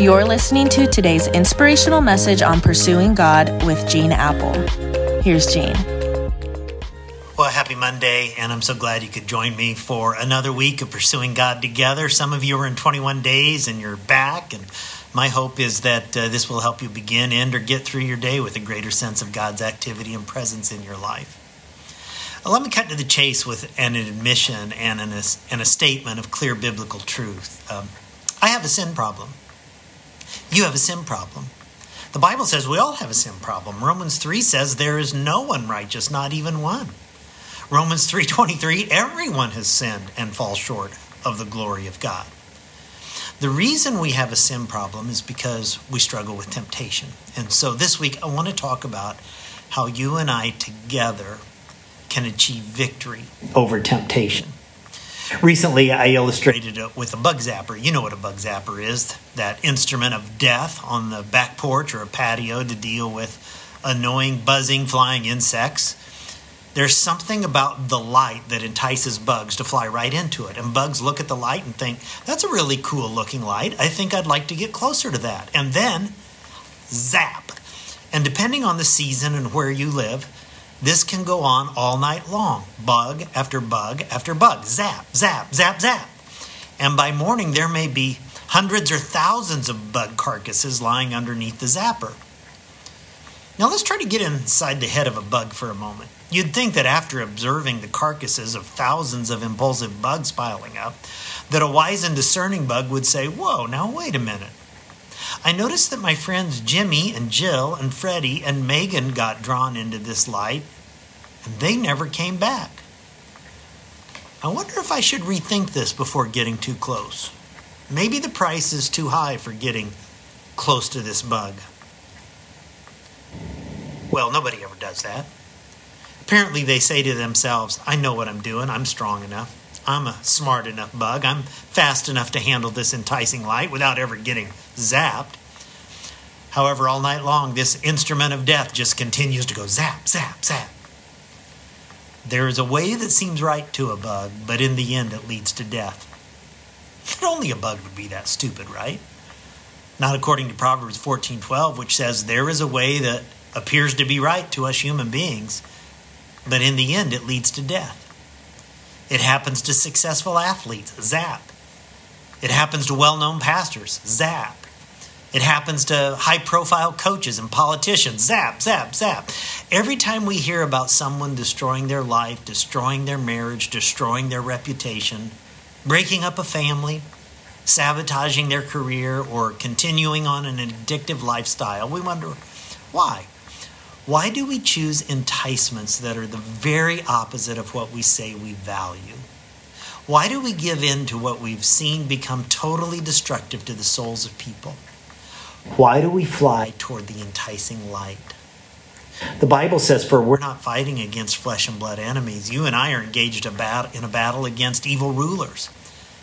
You're listening to today's inspirational message on pursuing God with Gene Appel. Here's Gene. Well, happy Monday, and I'm so glad you could join me for another week of pursuing God together. Some of you are in 21 days and you're back, and my hope is that uh, this will help you begin, end, or get through your day with a greater sense of God's activity and presence in your life. Let me cut to the chase with an admission and, an, and a statement of clear biblical truth. Um, I have a sin problem. You have a sin problem. The Bible says we all have a sin problem. Romans 3 says there is no one righteous, not even one. Romans 3:23 everyone has sinned and falls short of the glory of God. The reason we have a sin problem is because we struggle with temptation. And so this week I want to talk about how you and I together can achieve victory over temptation. Recently, I illustrated it with a bug zapper. You know what a bug zapper is that instrument of death on the back porch or a patio to deal with annoying, buzzing, flying insects. There's something about the light that entices bugs to fly right into it. And bugs look at the light and think, that's a really cool looking light. I think I'd like to get closer to that. And then, zap. And depending on the season and where you live, this can go on all night long bug after bug after bug, zap, zap, zap, zap. And by morning, there may be hundreds or thousands of bug carcasses lying underneath the zapper. Now, let's try to get inside the head of a bug for a moment. You'd think that after observing the carcasses of thousands of impulsive bugs piling up, that a wise and discerning bug would say, Whoa, now wait a minute. I noticed that my friends Jimmy and Jill and Freddie and Megan got drawn into this light, and they never came back. I wonder if I should rethink this before getting too close. Maybe the price is too high for getting close to this bug. Well, nobody ever does that. Apparently, they say to themselves, I know what I'm doing, I'm strong enough. I'm a smart enough bug. I'm fast enough to handle this enticing light without ever getting zapped. However, all night long, this instrument of death just continues to go zap, zap, zap. There is a way that seems right to a bug, but in the end, it leads to death. only a bug would be that stupid, right? Not according to Proverbs 14:12, which says there is a way that appears to be right to us human beings, but in the end, it leads to death. It happens to successful athletes, zap. It happens to well known pastors, zap. It happens to high profile coaches and politicians, zap, zap, zap. Every time we hear about someone destroying their life, destroying their marriage, destroying their reputation, breaking up a family, sabotaging their career, or continuing on an addictive lifestyle, we wonder why? Why do we choose enticements that are the very opposite of what we say we value? Why do we give in to what we've seen become totally destructive to the souls of people? Why do we fly toward the enticing light? The Bible says, For we're not fighting against flesh and blood enemies. You and I are engaged in a battle against evil rulers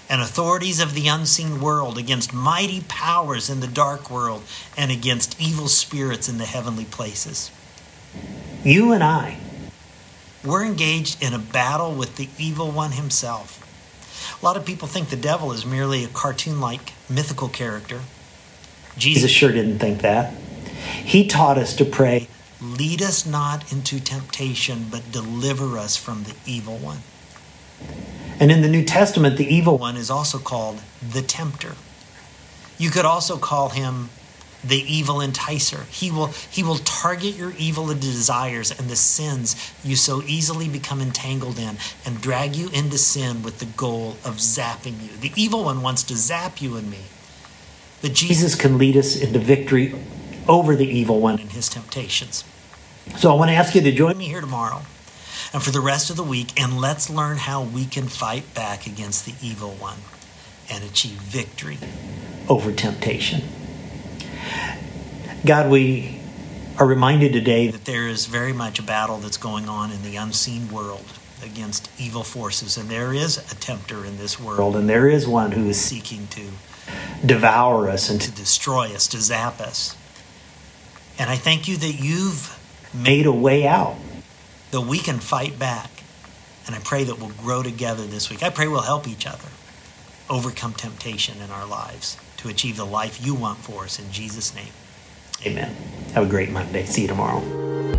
and authorities of the unseen world, against mighty powers in the dark world, and against evil spirits in the heavenly places. You and I, we're engaged in a battle with the evil one himself. A lot of people think the devil is merely a cartoon like mythical character. Jesus sure didn't think that. He taught us to pray, Lead us not into temptation, but deliver us from the evil one. And in the New Testament, the evil one is also called the tempter. You could also call him the evil enticer. He will, he will target your evil desires and the sins you so easily become entangled in and drag you into sin with the goal of zapping you. The evil one wants to zap you and me. But Jesus can lead us into victory over the evil one and his temptations. So I want to ask you to join me here tomorrow and for the rest of the week, and let's learn how we can fight back against the evil one and achieve victory over temptation. God, we are reminded today that there is very much a battle that's going on in the unseen world against evil forces, and there is a tempter in this world, and there is one who is seeking to devour us and to destroy us, to zap us. And I thank you that you've made a way out, that we can fight back. And I pray that we'll grow together this week. I pray we'll help each other overcome temptation in our lives to achieve the life you want for us in Jesus' name. Amen. Have a great Monday. See you tomorrow.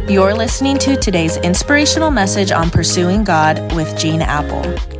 You're listening to today's inspirational message on pursuing God with Gene Appel.